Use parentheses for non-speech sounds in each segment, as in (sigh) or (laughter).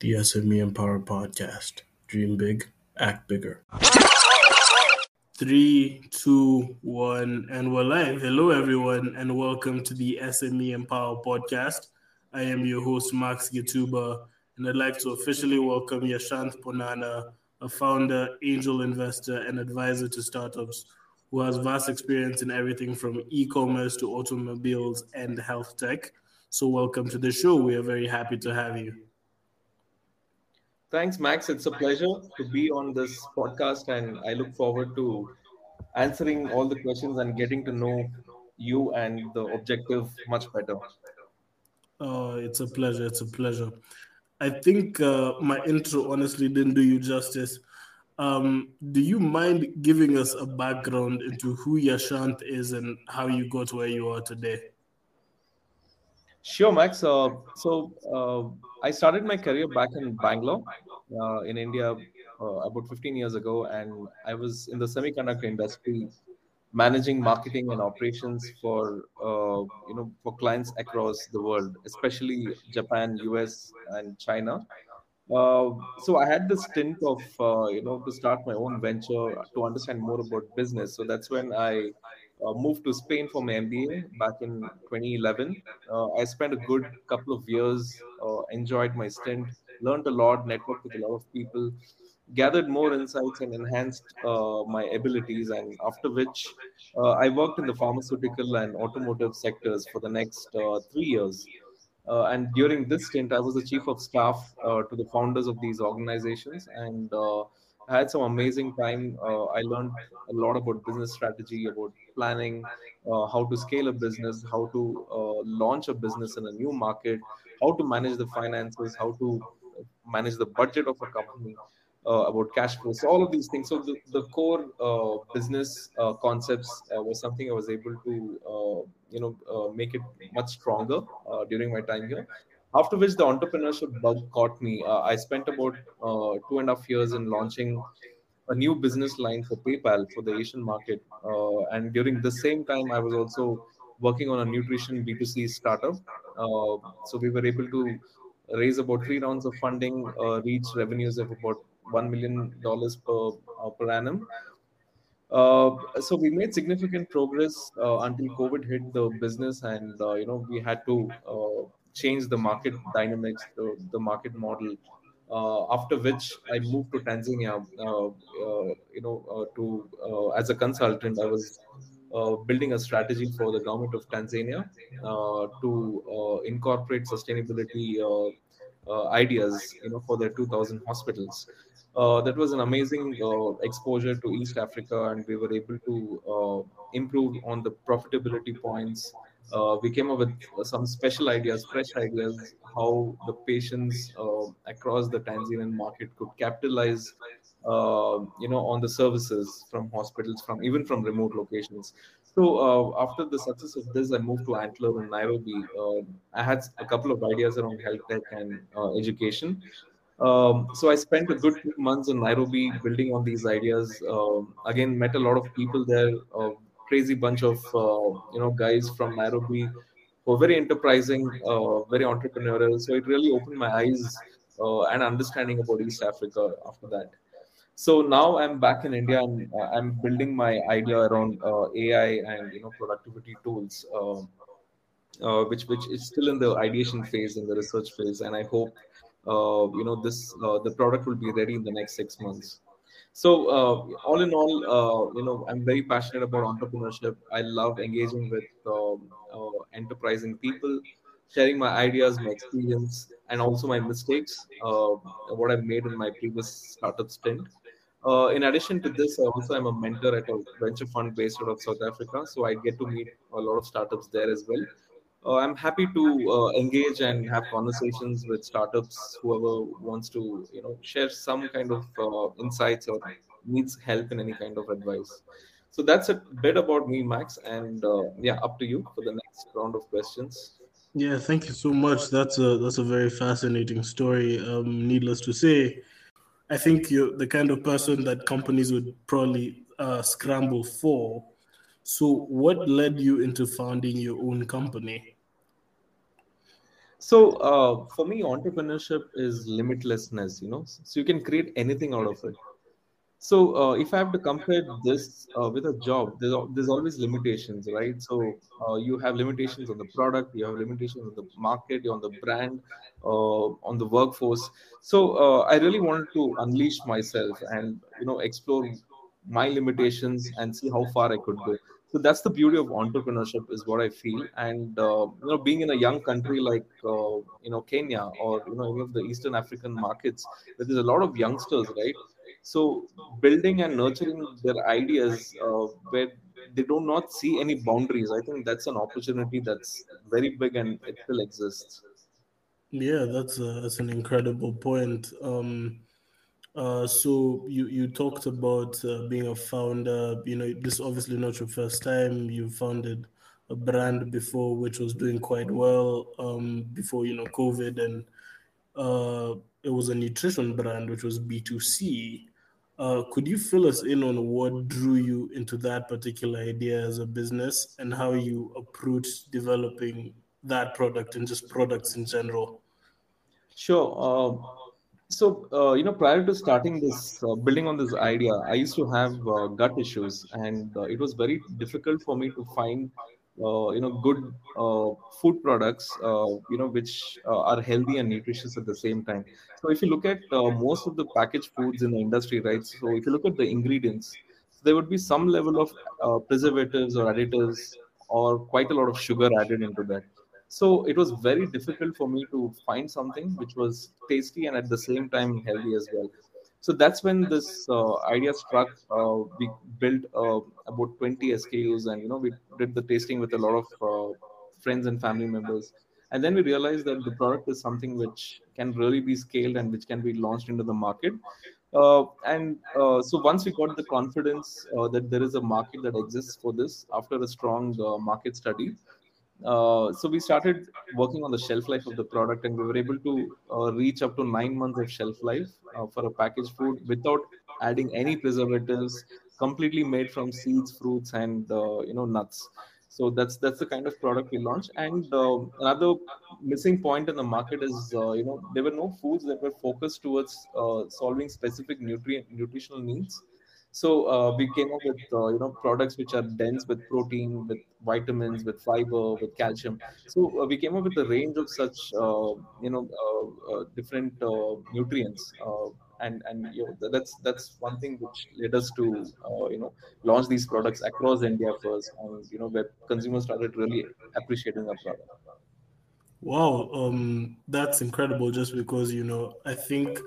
the SME Empower podcast. Dream big, act bigger. Three, two, one, and we're live. Hello, everyone, and welcome to the SME Empower podcast. I am your host, Max Gituba, and I'd like to officially welcome Yashanth Ponana, a founder, angel investor, and advisor to startups who has vast experience in everything from e commerce to automobiles and health tech. So, welcome to the show. We are very happy to have you. Thanks, Max. It's a pleasure to be on this podcast, and I look forward to answering all the questions and getting to know you and the objective much better. Oh, it's a pleasure. It's a pleasure. I think uh, my intro honestly didn't do you justice. Um, do you mind giving us a background into who Yashanth is and how you got where you are today? Sure, Max. Uh, so uh, I started my career back in Bangalore, uh, in India, uh, about 15 years ago, and I was in the semiconductor industry, managing marketing and operations for uh, you know for clients across the world, especially Japan, US, and China. Uh, so I had this stint of you know to start my own venture to understand more about business. So that's when I uh, moved to Spain for my MBA back in 2011. Uh, I spent a good couple of years, uh, enjoyed my stint, learned a lot, networked with a lot of people, gathered more insights, and enhanced uh, my abilities. And after which, I worked in the pharmaceutical and automotive sectors for the next three years. Uh, and during this stint, I was the chief of staff uh, to the founders of these organizations, and uh, I had some amazing time. Uh, I learned a lot about business strategy, about planning, uh, how to scale a business, how to uh, launch a business in a new market, how to manage the finances, how to manage the budget of a company uh, about cash flows, all of these things. So the, the core uh, business uh, concepts was something I was able to you know make it much stronger during my time here. After which the entrepreneurship bug caught me. I spent about two and a half years in launching a new business line for PayPal for the Asian market. Uh, and during the same time, I was also working on a nutrition B2C startup. Uh, so we were able to raise about three rounds of funding, uh, reach revenues of about one million dollars per uh, per annum. Uh, so we made significant progress uh, until COVID hit the business, and uh, you know we had to uh, change the market dynamics, the, the market model. Uh, after which I moved to Tanzania, uh, uh, you know, uh, to as a consultant. I was building a strategy for the government of Tanzania to incorporate sustainability ideas, you know, for their 2,000 hospitals uh, that was an amazing uh, exposure to East Africa, and we were able to uh, improve on the profitability points. Uh, we came up with some special ideas, fresh ideas, how the patients uh, across the Tanzanian market could capitalize, uh, you know, on the services from hospitals, from even from remote locations. So after the success of this, I moved to Antler in Nairobi. I had a couple of ideas around health tech and education. Um, so I spent a good few months in Nairobi building on these ideas. Um, again, met a lot of people there. Crazy bunch of uh, you know guys from Nairobi who are very enterprising, uh, very entrepreneurial. So it really opened my eyes uh, and understanding about East Africa after that. So now I'm back in India and I'm building my idea around AI and you know productivity tools. Uh, which which is still in the ideation phase in the research phase and i hope uh, you know this uh, the product will be ready in the next six months so uh, all in all you know i'm very passionate about entrepreneurship i love engaging with um, enterprising people sharing my ideas my experience and also my mistakes what i've made in my previous startup stint uh, in addition to this, also am a mentor at a venture fund based out of South Africa. So I get to meet a lot of startups there as well uh, I'm happy to uh, engage and have conversations with startups, whoever wants to, you know, share some kind of uh, insights or needs help in any kind of advice. So that's a bit about me, Max, and uh, yeah, up to you for the next round of questions. Yeah, thank you so much. That's a that's a very fascinating story. Um, needless to say, I think you're the kind of person that companies would probably uh, scramble for. So, what led you into founding your own company? So uh, for me, entrepreneurship is limitlessness. You know, so you can create anything out of it. So uh, if I have to compare this uh, with a job, there's, there's always limitations, right? So uh, you have limitations on the product, you have limitations on the market, on the brand, uh, on the workforce. So uh, I really wanted to unleash myself and you know explore my limitations and see how far I could go. So that's the beauty of entrepreneurship, is what I feel. And uh, you know, being in a young country like you know Kenya or you know any of the Eastern African markets, where there's a lot of youngsters, right? so building and nurturing their ideas uh, where they do not see any boundaries i think that's an opportunity that's very big and it still exists yeah that's a, that's an incredible point um uh, so you you talked about uh, being a founder you know this obviously not your first time you founded a brand before which was doing quite well um, before you know covid and uh, it was a nutrition brand which was b2c uh, could you fill us in on what drew you into that particular idea as a business and how you approach developing that product and just products in general? Sure. Uh, so, uh, you know, prior to starting this, uh, building on this idea, I used to have uh, gut issues, and uh, it was very difficult for me to find uh, you know good uh, food products you know which are healthy and nutritious at the same time. So if you look at most of the packaged foods in the industry right so if you look at the ingredients there would be some level of preservatives or additives or quite a lot of sugar added into that so it was very difficult for me to find something which was tasty and at the same time healthy as well. So that's when this uh, idea struck. Uh, we built uh, about 20 skus and you know we did the tasting with a lot of uh, friends and family members. And then we realized that the product is something which can really be scaled and which can be launched into the market. Uh, and uh, so once we got the confidence that there is a market that exists for this after a strong market study uh, so we started working on the shelf life of the product and we were able to uh, reach up to nine months of shelf life uh, for a packaged food without adding any preservatives completely made from seeds fruits and uh, you know nuts. So that's that's the kind of product we launched. And uh, another missing point in the market is you know there were no foods that were focused towards solving specific nutrient nutritional needs so uh, we came up with uh, you know products which are dense with protein, with vitamins, with fiber, with calcium. So uh, we came up with a range of such uh, you know uh, uh, different nutrients. and and you know, that's that's one thing which led us to you know launch these products across India first, and you know where consumers started really appreciating our product. Wow, um, that's incredible! Just because you know, I think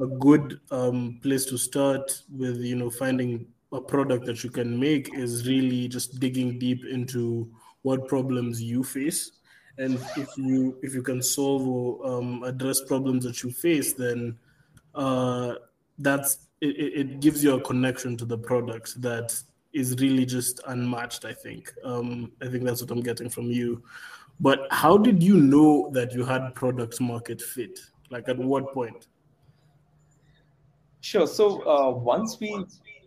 a good um, place to start with you know finding a product that you can make is really just digging deep into what problems you face. And if you if you can solve or um, address problems that you face then uh, that's it, it gives you a connection to the product that is really just unmatched i think. Um, i think that's what i'm getting from you. But how did you know that you had product market fit? Like at what point Sure. So uh, once we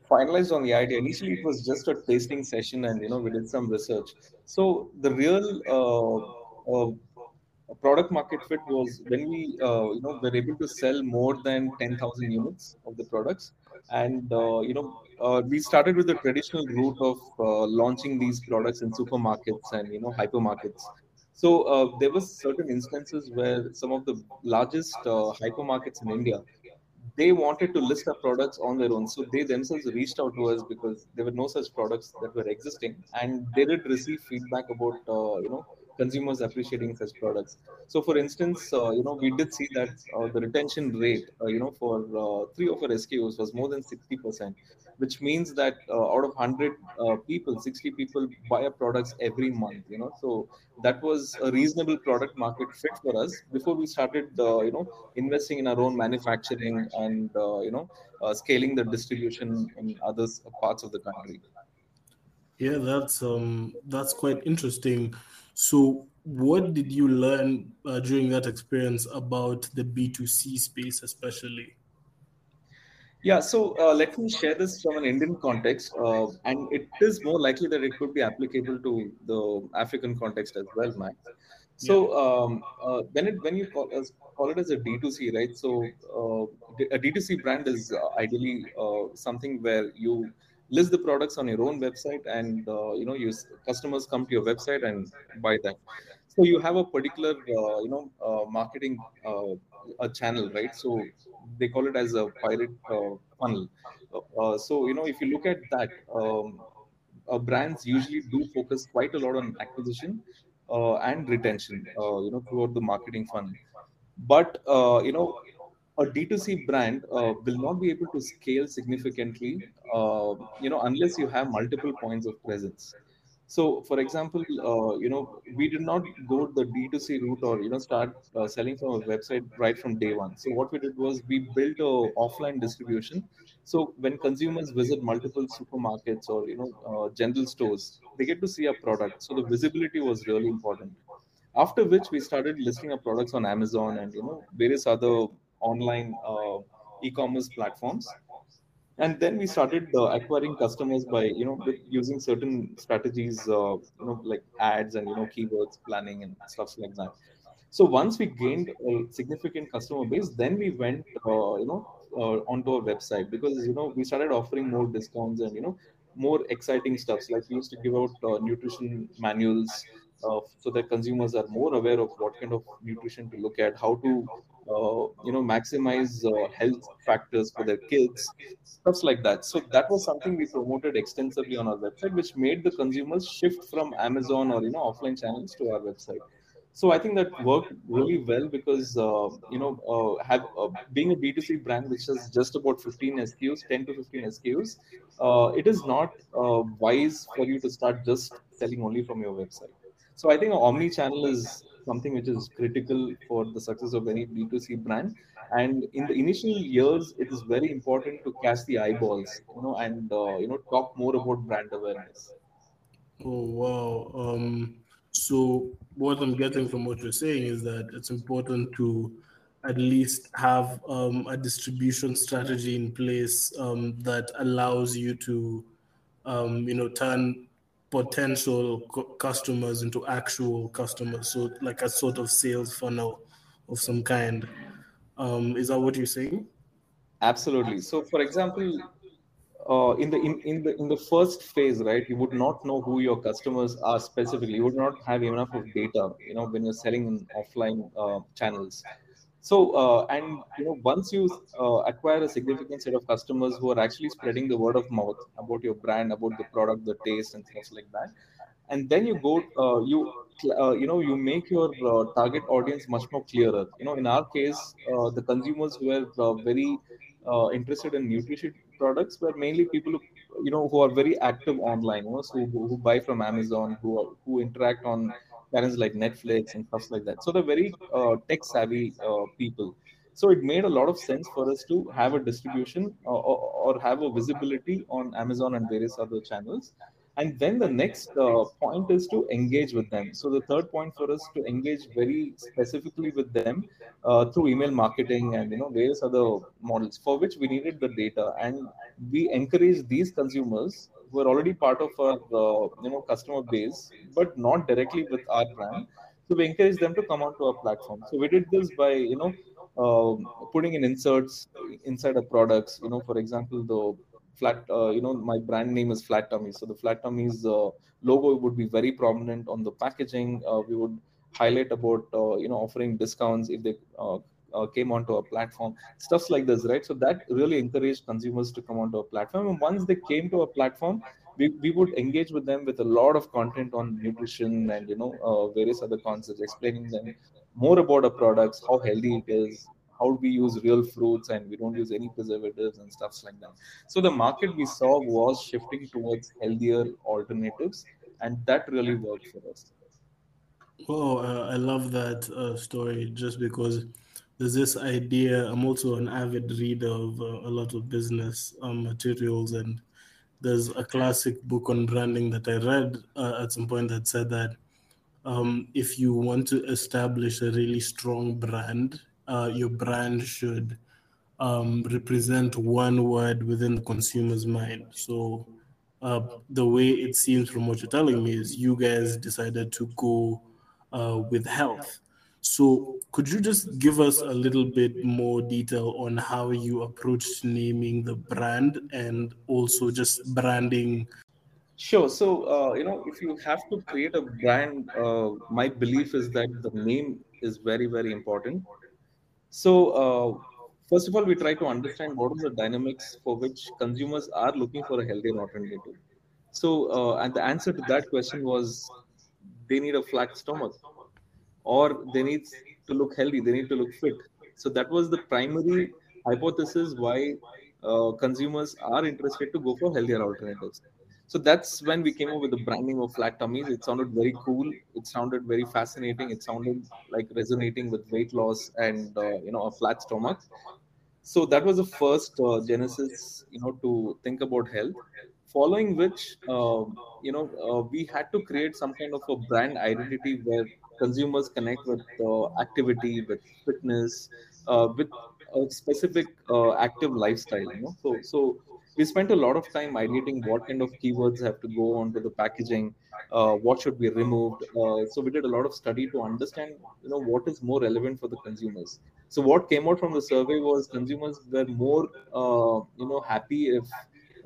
finalized on the idea, initially it was just a tasting session, and you know we did some research. So the real uh, uh, product market fit was when we uh, you know were able to sell more than ten thousand units of the products, and uh, you know we started with the traditional route of launching these products in supermarkets and you know hypermarkets. So there was certain instances where some of the largest hypermarkets in India they wanted to list our products on their own. So they themselves reached out to us because there were no such products that were existing, and they did receive feedback about uh, you know consumers appreciating such products. So, for instance, uh, you know, we did see that uh, the retention rate, uh, you know, for uh, three of our SKUs was more than 60%, which means that uh, out of 100 uh, people, 60 people buy our products every month, you know. So, that was a reasonable product market fit for us before we started, you know, investing in our own manufacturing and, you know, scaling the distribution in other parts of the country. Yeah, that's um that's quite interesting. So, what did you learn uh, during that experience about the B2C space, especially? Yeah, so uh, let me share this from an Indian context, uh, and it is more likely that it could be applicable to the African context as well, Max. So um, uh, when it when you call, uh, call it as a D2C, right? So uh, a D2C brand is uh, ideally uh, something where you list the products on your own website, and uh, you know, use customers come to your website and buy them. So you have a particular you know marketing a channel, right? So they call it as a pirate funnel. so you know, if you look at that. Um, uh, brands usually do focus quite a lot on acquisition uh, and retention, uh, you know, throughout the marketing funnel. But uh, you know, a D2C brand uh, will not be able to scale significantly, uh, you know, unless you have multiple points of presence. So, for example, uh, you know, we did not go the D2C route or you know start uh, selling from a website right from day one. So, what we did was we built a offline distribution. So, when consumers visit multiple supermarkets or you know uh, general stores, they get to see our product. So, the visibility was really important. After which, we started listing our products on Amazon and you know various other online uh, e-commerce platforms. And then we started uh, acquiring customers by you know using certain strategies uh, you know like ads and you know keywords planning and stuff like that. So once we gained a significant customer base then we went uh, you know uh, onto our website because you know we started offering more discounts and you know more exciting stuff like we used to give out uh, nutrition manuals so that consumers are more aware of what kind of nutrition to look at how to you know maximize uh, health factors for their kids stuff like that. So that was something we promoted extensively on our website which made the consumers shift from amazon or you know offline channels to our website. So i think that worked really well because uh, you know uh, have uh, being a b2c brand which has just about 15 skus 10 to 15 skus uh, it is not wise for you to start just selling only from your website. So i think omni channel is something which is critical for the success of any B2C brand. And in the initial years, it is very important to catch the eyeballs, you know, and uh, you know, talk more about brand awareness. Oh wow! Um, so what I'm getting from what you're saying is that it's important to at least have um, a distribution strategy in place um, that allows you to, um, you know, turn potential customers into actual customers. So like a sort of sales funnel of some kind. Um, is that what you're saying? Absolutely. So, for example, uh, in the in, in the in the first phase, right, you would not know who your customers are specifically. You would not have enough of data, you know, when you're selling in offline uh, channels. So, uh, and you know, once you uh, acquire a significant set of customers who are actually spreading the word of mouth about your brand, about the product, the taste, and things like that, and then you go, uh, you uh, you know, you make your uh, target audience much more clearer. You know, in our case, uh, the consumers were very interested in nutrition products were mainly people who, you know, who are very active online. You know, so who, who buy from Amazon, who who interact on channels like Netflix and stuff like that. So they're very uh, tech savvy uh, people. So it made a lot of sense for us to have a distribution uh, or, or, have a visibility on Amazon and various other channels. And then the next uh, point is to engage with them. So the third point for us to engage very specifically with them uh, through email marketing and you know various other models for which we needed the data, and we encourage these consumers who are already part of our uh, you know customer base, but not directly with our brand. So we encourage them to come onto our platform. So we did this by you know uh, putting in inserts inside our products. You know, for example, the flat uh, you know my brand name is flat tummy so the flat tummy's uh, logo would be very prominent on the packaging uh, we would highlight about uh, you know offering discounts if they uh, came onto our platform, stuff like this, right? So that really encouraged consumers to come onto our platform. And once they came to our platform, we, we would engage with them with a lot of content on nutrition and you know uh, various other concepts, explaining them more about our products, how healthy it is, how we use real fruits and we don't use any preservatives and stuffs like that. So the market we saw was shifting towards healthier alternatives, and that really worked for us. Oh, uh, I love that uh, story just because there's this idea. I'm also an avid reader of uh, a lot of business um, materials, and there's a classic book on branding that I read uh, at some point that said that um, if you want to establish a really strong brand, uh, your brand should um, represent one word within the consumer's mind. So, uh, the way it seems from what you're telling me is you guys decided to go uh, with health. So, could you just give us a little bit more detail on how you approached naming the brand and also just branding? Sure. So, uh, you know, if you have to create a brand, uh, my belief is that the name is very, very important. So, uh, first of all, we try to understand what are the dynamics for which consumers are looking for a healthier alternative. So, uh, and the answer to that question was they need a flat stomach or they need to look healthy, they need to look fit. So that was the primary hypothesis why uh, consumers are interested to go for healthier alternatives. So that's when we came up with the branding of flat tummies. It sounded very cool. It sounded very fascinating. It sounded like resonating with weight loss and uh, you know a flat stomach. So that was the first uh, genesis, you know, to think about health following which uh, you know uh, we had to create some kind of a brand identity where consumers connect with uh, activity with fitness uh, with a specific uh, active lifestyle you know? So so we spent a lot of time ideating what kind of keywords have to go onto the packaging uh, what should be removed so we did a lot of study to understand you know what is more relevant for the consumers. So what came out from the survey was consumers were more you know happy if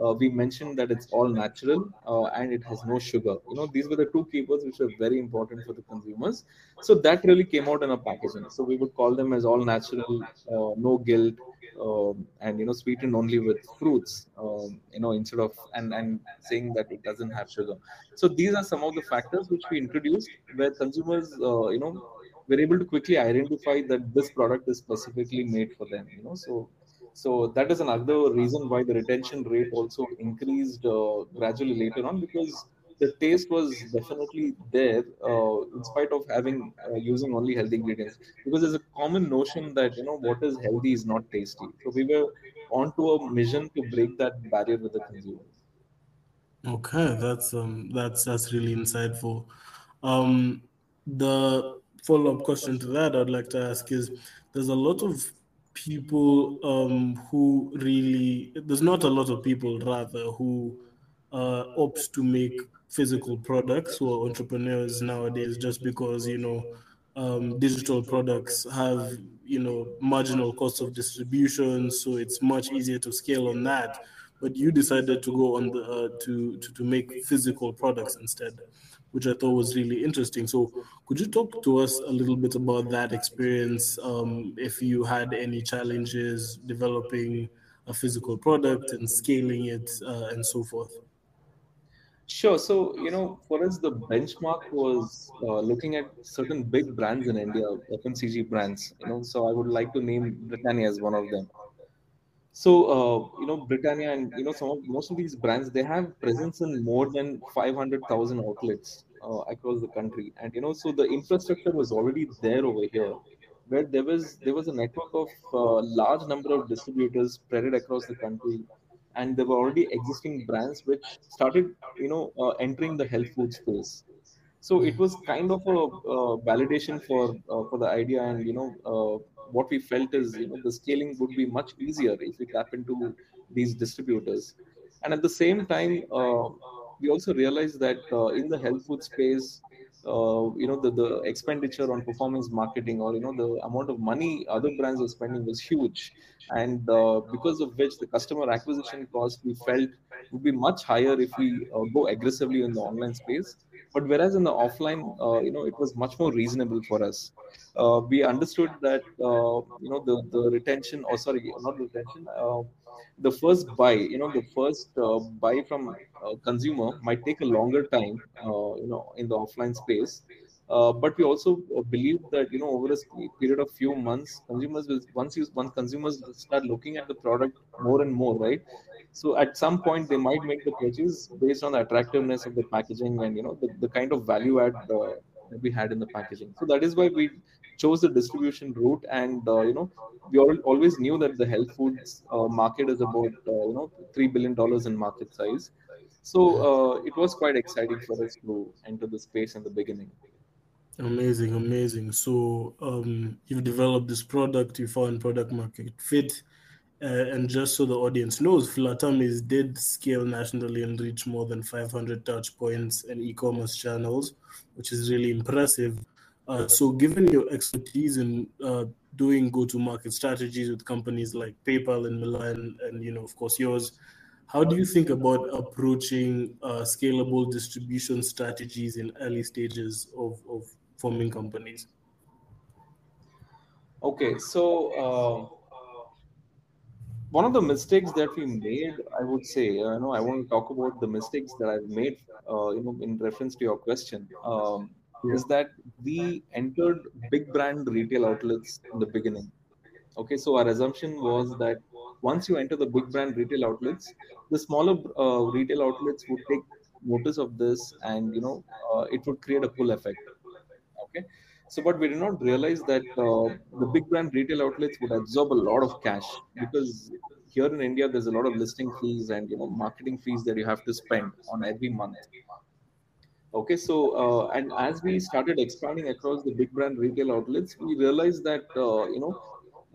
uh, we mentioned that it's all natural uh, and it has no sugar. You know, these were the two keywords which are very important for the consumers. So that really came out in our packaging. So we would call them as all natural, uh, no guilt, um, and you know, sweetened only with fruits. Um, you know, instead of and and saying that it doesn't have sugar. So these are some of the factors which we introduced where consumers, uh, you know, were able to quickly identify that this product is specifically made for them. You know, so so that is another reason why the retention rate also increased uh, gradually later on because the taste was definitely there uh, in spite of having uh, using only healthy ingredients. Because there's a common notion that you know what is healthy is not tasty. So we were onto a mission to break that barrier with the consumer. Okay that's um that's that's really insightful. Um the follow-up question to that i'd like to ask is there's a lot of people um, who really there's not a lot of people rather who uh, opt to make physical products are entrepreneurs nowadays just because you know um, digital products have you know marginal cost of distribution so it's much easier to scale on that but you decided to go on the uh, to, to to make physical products instead which I thought was really interesting. So, could you talk to us a little bit about that experience? Um, if you had any challenges developing a physical product and scaling it uh, and so forth? Sure. So, you know, for us, the benchmark was uh, looking at certain big brands in India, FMCG brands. You know, so I would like to name Britannia as one of them. So uh, you know, Britannia and you know some of most of these brands they have presence in more than 500,000 outlets uh, across the country, and you know so the infrastructure was already there over here, where there was there was a network of uh, large number of distributors spread across the country, and there were already existing brands which started you know uh, entering the health food space. So it was kind of a uh, validation for uh, for the idea, and you know what we felt is you know the scaling would be much easier if we tap into these distributors. And at the same time uh, we also realized that uh, in the health food space uh, you know the, the expenditure on performance marketing or you know the amount of money other brands are spending was huge and uh, because of which the customer acquisition cost we felt would be much higher if we uh, go aggressively in the online space. But whereas in the offline uh, you know it was much more reasonable for us. Uh, we understood that uh, you know the, the retention or sorry not retention the first buy you know the first buy from consumer might take a longer time you know in the offline space but we also believe that you know over a period of few months consumers will once you once consumers start looking at the product more and more right? So at some point they might make the purchase based on the attractiveness of the packaging and you know the, the kind of value add uh, that we had in the packaging. So that is why we chose the distribution route and uh, you know we all, always knew that the health foods uh, market is about uh, you know 3 billion dollars in market size. So uh, it was quite exciting for us to enter the space in the beginning amazing amazing so um, you've developed this product you found product market fit uh, and just so the audience knows, Flat Tummies did scale nationally and reach more than 500 touch points and e-commerce channels, which is really impressive. Uh, so, given your expertise in uh, doing go-to-market strategies with companies like PayPal and Mylan, and you know, of course, yours, how do you think about approaching uh, scalable distribution strategies in early stages of, of forming companies? Okay, so uh, one of the mistakes that we made, I would say, uh, you know, I want to talk about the mistakes that I've made, uh, you know, in reference to your question. Um, is that we entered big brand retail outlets in the beginning. Okay, so our assumption was that once you enter the big brand retail outlets, the smaller uh, retail outlets would take notice of this, and you know, uh, it would create a pull effect. Okay, so but we did not realize that uh, the big brand retail outlets would absorb a lot of cash because here in India there's a lot of listing fees and you know marketing fees that you have to spend on every month. Okay, so uh, and as we started expanding across the big brand retail outlets, we realized that uh, you know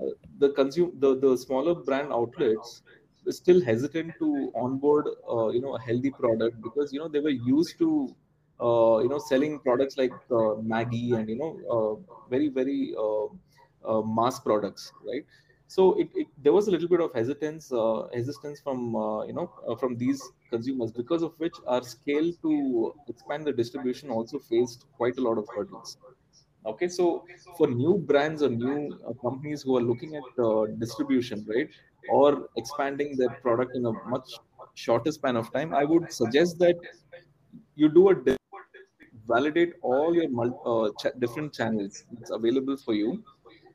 uh, the consume the the smaller brand outlets still hesitant to onboard uh, you know a healthy product because you know they were used to uh, you know selling products like uh, Maggi and you know very very mass products, right? so it, it, there was a little bit of hesitance uh, hesitance from uh, you know uh, from these consumers because of which our scale to expand the distribution also faced quite a lot of hurdles okay so for new brands or new uh, companies who are looking at uh, distribution right or expanding their product in a much shorter span of time i would suggest that you do a validate all your uh, ch- different channels that's available for you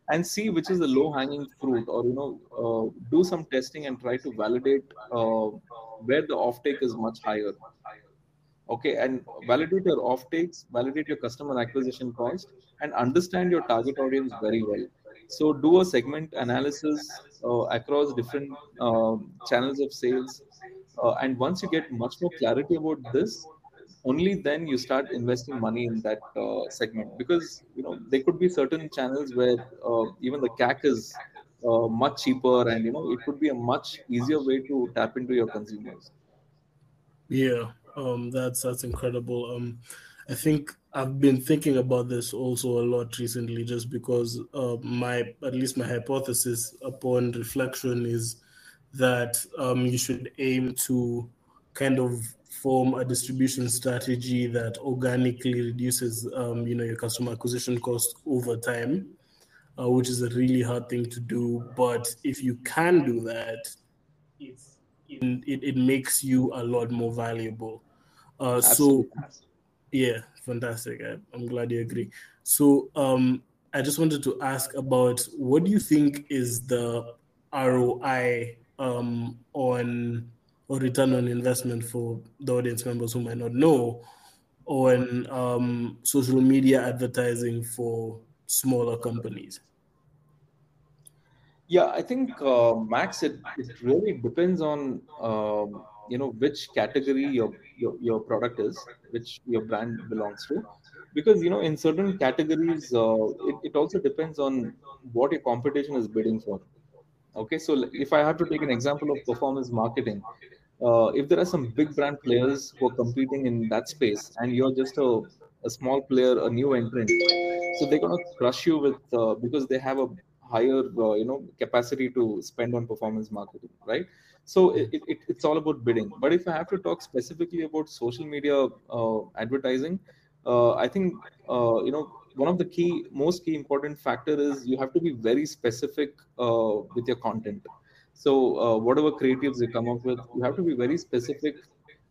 and see which is the low hanging fruit or you know uh, do some testing and try to validate uh, where the offtake is much higher. Okay and validate your offtakes validate your customer acquisition cost and understand your target audience very well. So do a segment analysis uh, across different um, channels of sales uh, and once you get much more clarity about this only then you start investing money in that uh, segment because you know there could be certain channels where uh, even the CAC is uh, much cheaper and you know it could be a much easier way to tap into your consumers. Yeah, um, that's that's incredible. Um, I think I've been thinking about this also a lot recently, just because uh, my at least my hypothesis upon reflection is that um, you should aim to kind of form a distribution strategy that organically reduces, um, you know, your customer acquisition cost over time, uh, which is a really hard thing to do. But if you can do that, it's it, it makes you a lot more valuable. Uh, so, yeah, fantastic. I, I'm glad you agree. So, um, I just wanted to ask about what do you think is the ROI um, on or return on investment for the audience members who might not know on um, social media advertising for smaller companies? Yeah, I think uh, Max, it, it really depends on um, you know which category your, your your product is, which your brand belongs to, because you know in certain categories uh, it, it also depends on what your competition is bidding for. Okay, so if I have to take an example of performance marketing, uh, if there are some big brand players who are competing in that space and you're just a, a small player a new entrant so they're going to crush you with uh, because they have a higher uh, you know capacity to spend on performance marketing right? So it, it, it's all about bidding. But if i have to talk specifically about social media uh, advertising uh, i think uh, you know one of the key most key important factor is you have to be very specific with your content so uh, whatever creatives you come up with, you have to be very specific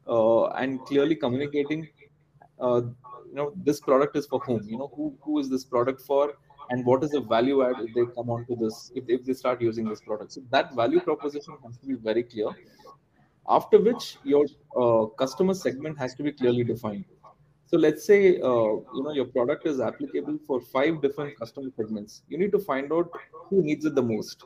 uh, and clearly communicating. Uh, you know, this product is for whom. You know, who who is this product for, and what is the value add if they come onto this if, if they start using this product. So that value proposition has to be very clear. After which your uh, customer segment has to be clearly defined. So let's say uh, you know your product is applicable for five different customer segments. You need to find out who needs it the most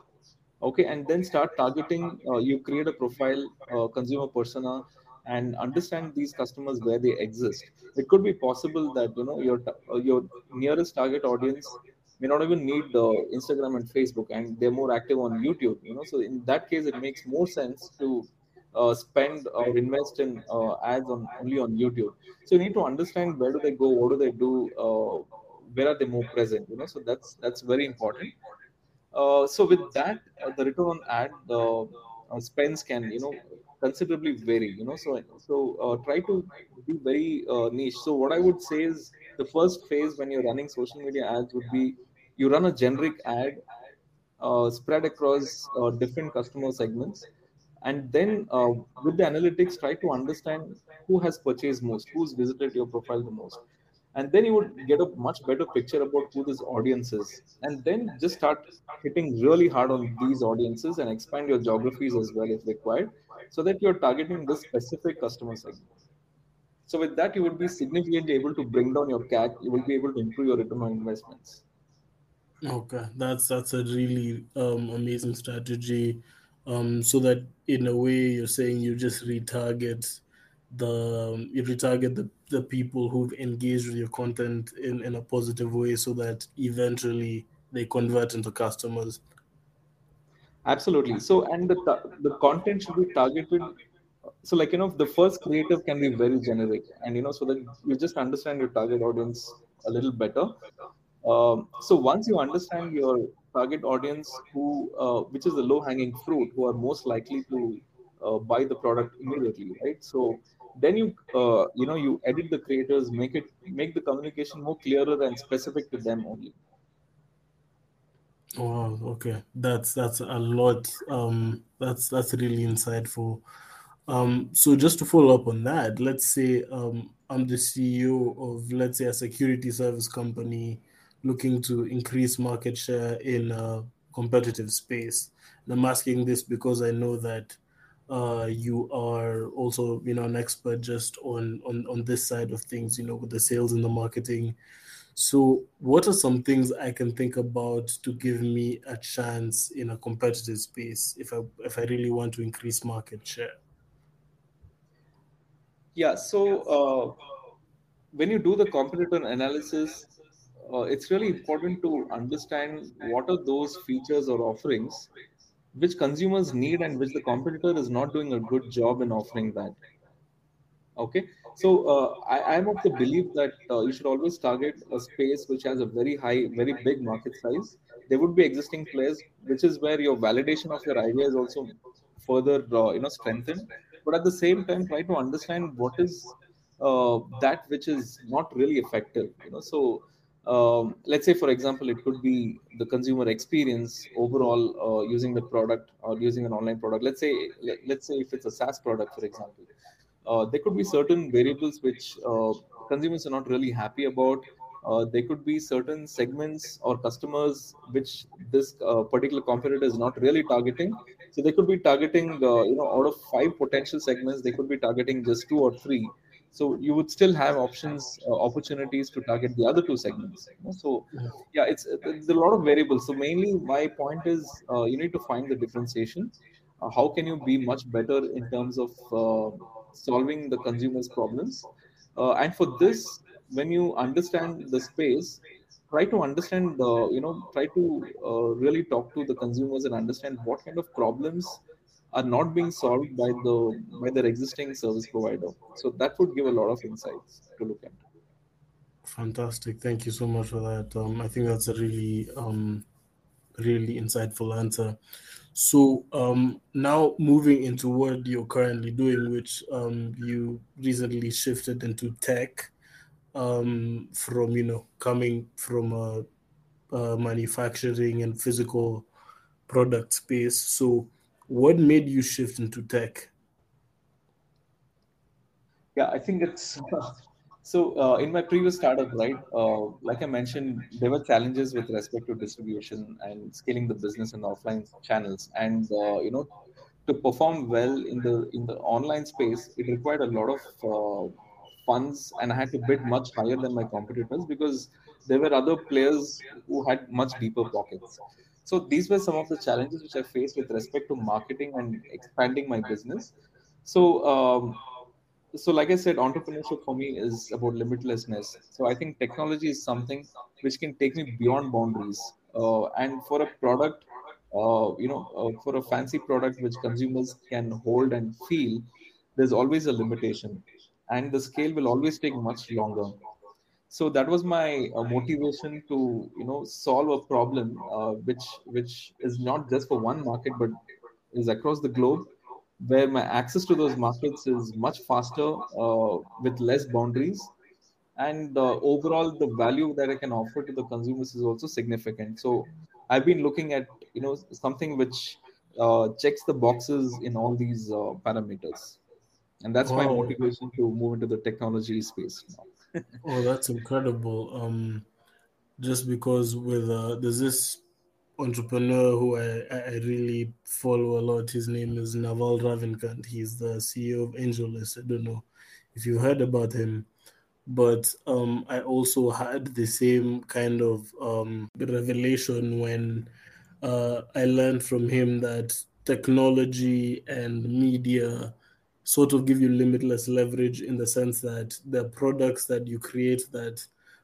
okay and then start targeting uh, you create a profile uh, consumer persona and understand these customers where they exist. It could be possible that you know your uh, your nearest target audience may not even need uh, instagram and facebook and they're more active on youtube you know? So in that case it makes more sense to uh, spend or invest in uh, ads on only on youtube. So you need to understand where do they go what do they do where are they more present you know? So that's that's very important. uh, so with that uh, the return on ad uh, uh, spends can you know considerably vary you know so so uh, try to be very uh, niche. So what i would say is the first phase when you're running social media ads would be you run a generic ad uh, spread across uh, different customer segments. And then uh, with the analytics try to understand who has purchased most who's visited your profile the most and then you would get a much better picture about who this audience is. And then just start hitting really hard on these audiences and expand your geographies as well if required so that you're targeting this specific customer segment. So with that you would be significantly able to bring down your CAC. You will be able to improve your return on investments. Okay, that's that's a really um, amazing strategy. Um, so that in a way you're saying you just retarget the um, you retarget the, the people who've engaged with your content in, in a positive way so that eventually they convert into customers. absolutely. So and the the content should be targeted. So like you know the first creative can be very generic and you know so that you just understand your target audience a little better. Um, so once you understand your target audience who uh, which is the low hanging fruit who are most likely to uh, buy the product immediately right? So then you uh, you know you edit the creators make it make the communication more clearer and specific to them only Wow, okay. That's that's a lot. Um that's that's really insightful. Um so just to follow up on that, let's say um I'm the CEO of let's say a security service company looking to increase market share in a competitive space. And I'm asking this because I know that uh, you are also, you know, an expert just on, on on this side of things, you know, with the sales and the marketing. So, what are some things I can think about to give me a chance in a competitive space if I if I really want to increase market share? yeah so uh, when you do the competitor analysis uh, it's really important to understand what are those features or offerings which consumers need and which the competitor is not doing a good job in offering that. Okay? So uh, I, i'm of the belief that uh, you should always target a space which has a very high very big market size. There would be existing players which is where your validation of your idea is also further uh, you know strengthened but at the same time try to understand what is uh, that which is not really effective you know? So um, let's say for example it could be the consumer experience overall uh, using the product or using an online product. Let's say let, let's say if it's a saas product for example uh, there could be certain variables which uh, consumers are not really happy about. Uh, there could be certain segments or customers which this uh, particular competitor is not really targeting. So they could be targeting uh, you know out of five potential segments they could be targeting just two or three so you would still have options uh, opportunities to target the other two segments you know? so yeah. it's there's a lot of variables. So mainly my point is uh, you need to find the differentiation. Uh, how can you be much better in terms of uh, solving the consumers problems? Uh, and for this when you understand the space try to understand the you know try to uh, really talk to the consumers and understand what kind of problems are not being solved by the by their existing service provider so that would give a lot of insights to look at Fantastic. Thank you so much for that. Um, I think that's a really um, really insightful answer. So um, now moving into what you're currently doing, which um, you recently shifted into tech um, from you know coming from a, a manufacturing and physical product space. So what made you shift into tech? yeah i think it's (laughs) so uh, in my previous startup right uh, like i mentioned there were challenges with respect to distribution and scaling the business in offline channels and uh, you know to perform well in the in the online space it required a lot of uh, funds and i had to bid much higher than my competitors because there were other players who had much deeper pockets so these were some of the challenges which i faced with respect to marketing and expanding my business. So um, so like i said entrepreneurship for me is about limitlessness. So i think technology is something which can take me beyond boundaries uh, and for a product uh, you know uh, for a fancy product which consumers can hold and feel there's always a limitation and the scale will always take much longer so that was my uh, motivation to you know solve a problem uh, which which is not just for one market but is across the globe where my access to those markets is much faster uh, with less boundaries. And uh, overall the value that i can offer to the consumers is also significant. So i've been looking at you know something which uh, checks the boxes in all these uh, parameters. And that's my motivation to move into the technology space now oh, that's incredible. Um, just because with uh, there's this entrepreneur who I, I really follow a lot. His name is Naval Ravikant. He's the CEO of AngelList. I don't know if you heard about him, but um, I also had the same kind of um, revelation when uh, I learned from him that technology and media sort of give you limitless leverage in the sense that the products that you create that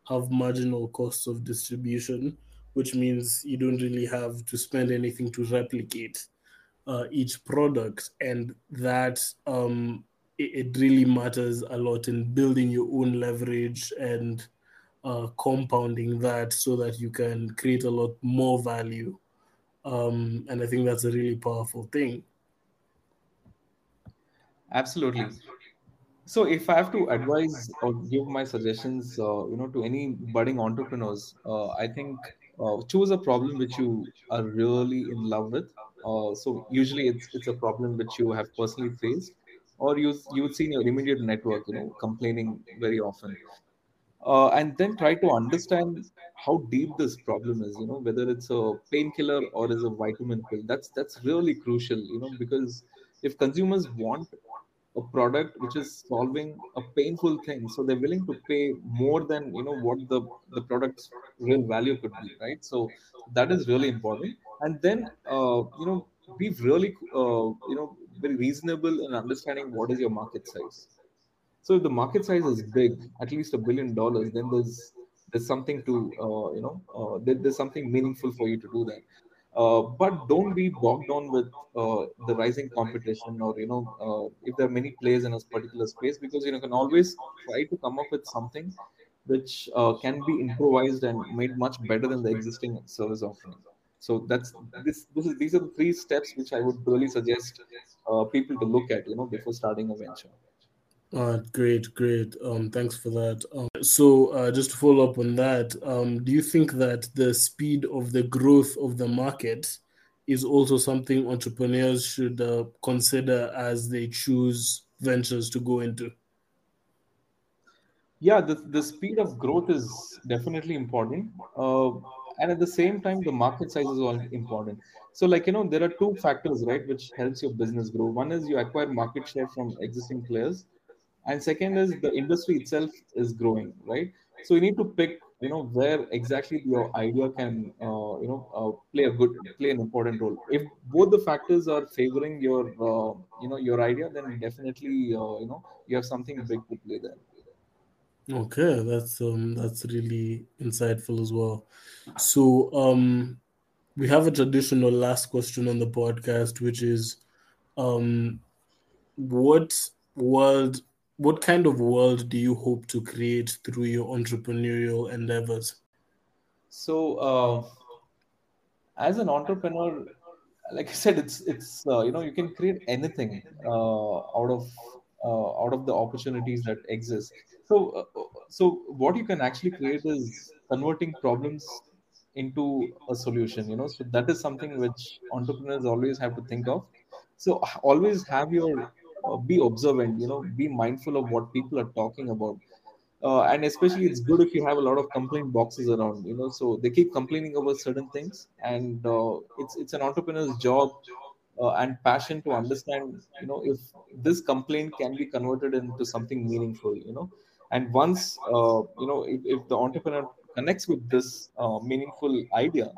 have marginal costs of distribution, which means you don't really have to spend anything to replicate uh, each product, and that um, it, it really matters a lot in building your own leverage and uh, compounding that so that you can create a lot more value. Um, and I think that's a really powerful thing. Absolutely. So if i have to advise or give my suggestions uh, you know to any budding entrepreneurs uh, i think uh, choose a problem which you are really in love with. Uh, so usually it's it's a problem which you have personally faced or you you would see in your immediate network you know complaining very often. Uh, and then try to understand how deep this problem is you know whether it's a painkiller or is a vitamin pill. That's that's really crucial you know because if consumers want a product which is solving a painful thing. So they're willing to pay more than you know what the the product's real value could be right? So that is really important. And then uh, you know be really uh, you know very reasonable in understanding what is your market size. So if the market size is big, at least a billion dollars, then there's there's something to uh, you know uh, there, there's something meaningful for you to do that. Uh, but don't be bogged down with uh, the rising competition or you know uh, if there are many players in a particular space because you know can always try to come up with something which can be improvised and made much better than the existing service offering. So that's this this is these are the three steps which I would really suggest uh, people to look at you know before starting a venture. Uh, great, great. Um, thanks for that. Um, so, uh, just to follow up on that, um, do you think that the speed of the growth of the market is also something entrepreneurs should uh, consider as they choose ventures to go into? yeah the, the speed of growth is definitely important uh, and at the same time the market size is all important so like you know there are two factors right which helps your business grow one is you acquire market share from existing players and second is the industry itself is growing right? So you need to pick you know where exactly your idea can uh, you know uh, play a good play an important role. If both the factors are favoring your uh, you know your idea then definitely uh, you know you have something big to play there. Okay, that's um that's really insightful as well. So um we have a traditional last question on the podcast, which is um what world what kind of world do you hope to create through your entrepreneurial endeavors? so uh, as an entrepreneur like i said it's it's uh, you know you can create anything uh, out of uh, out of the opportunities that exist. So uh, so what you can actually create is converting problems into a solution you know? So that is something which entrepreneurs always have to think of. So always have your be observant you know be mindful of what people are talking about uh, and especially it's good if you have a lot of complaint boxes around you know so they keep complaining about certain things and uh, it's it's an entrepreneur's job uh, and passion to understand you know if this complaint can be converted into something meaningful you know and once uh, you know if, if the entrepreneur connects with this uh, meaningful idea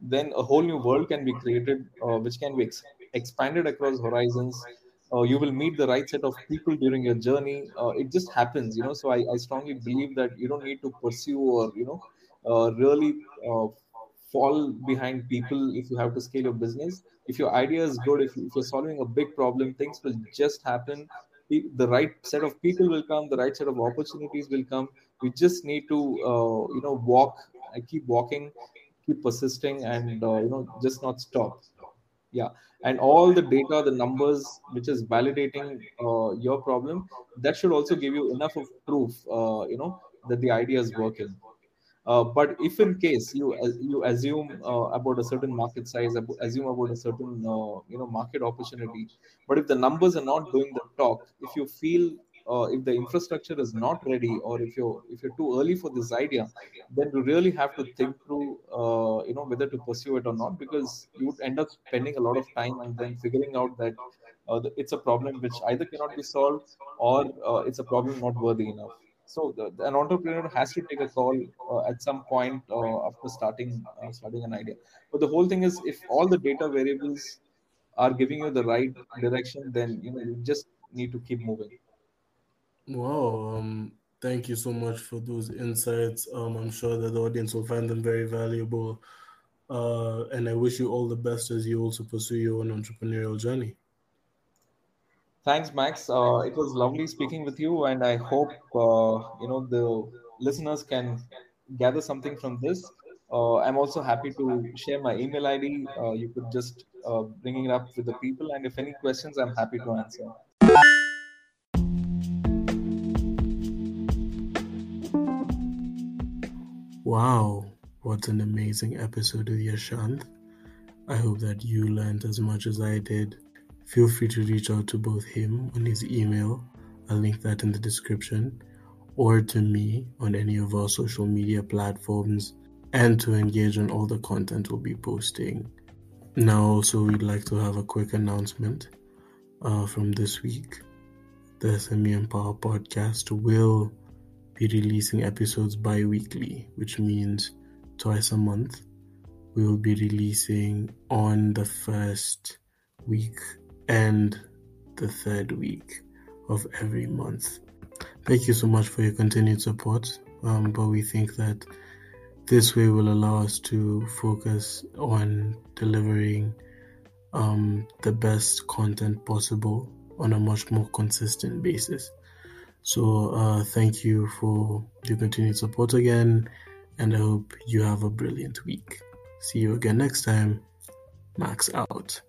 then a whole new world can be created, uh, which can be ex- expanded across horizons. Uh, you will meet the right set of people during your journey. Uh, it just happens, you know. So I, I strongly believe that you don't need to pursue or you know uh, really uh, fall behind people if you have to scale your business. If your idea is good, if, if you're solving a big problem, things will just happen. the right set of people will come the right set of opportunities will come we just need to uh, you know walk I keep walking keep persisting and uh, you know just not stop yeah. And all the data the numbers which is validating uh, your problem that should also give you enough of proof uh, you know that the idea is working. Uh, but if in case you you assume uh, about a certain market size, assume about a certain uh, you know market opportunity, but if the numbers are not doing the talk, if you feel uh, if the infrastructure is not ready, or if you're if you're too early for this idea, then you really have to think through uh, you know whether to pursue it or not, because you would end up spending a lot of time and then figuring out that uh, it's a problem which either cannot be solved or it's a problem not worthy enough. So the, an entrepreneur has to take a call uh, at some point uh, after starting uh, starting an idea. But the whole thing is, if all the data variables are giving you the right direction, then you know you just need to keep moving. Wow. Um, thank you so much for those insights. Um, I'm sure that the audience will find them very valuable. Uh, and I wish you all the best as you also pursue your own entrepreneurial journey. Thanks, Max. Uh, it was lovely speaking with you, and I hope uh, you know the listeners can gather something from this. Uh, I'm also happy to share my email ID. Uh, you could just uh, bring it up with the people, and if any questions, I'm happy to answer. Wow, what an amazing episode of Yashanth. I hope that you learned as much as I did. Feel free to reach out to both him on his email, I'll link that in the description, or to me on any of our social media platforms, and to engage on all the content we'll be posting. Now, also, we'd like to have a quick announcement uh, from this week. The SME Empower podcast will be releasing episodes bi weekly, which means twice a month. We will be releasing on the first week and the third week of every month. Thank you so much for your continued support. Um, but we think that this way will allow us to focus on delivering um, the best content possible on a much more consistent basis. So, uh, thank you for your continued support again, and I hope you have a brilliant week. See you again next time. Max out.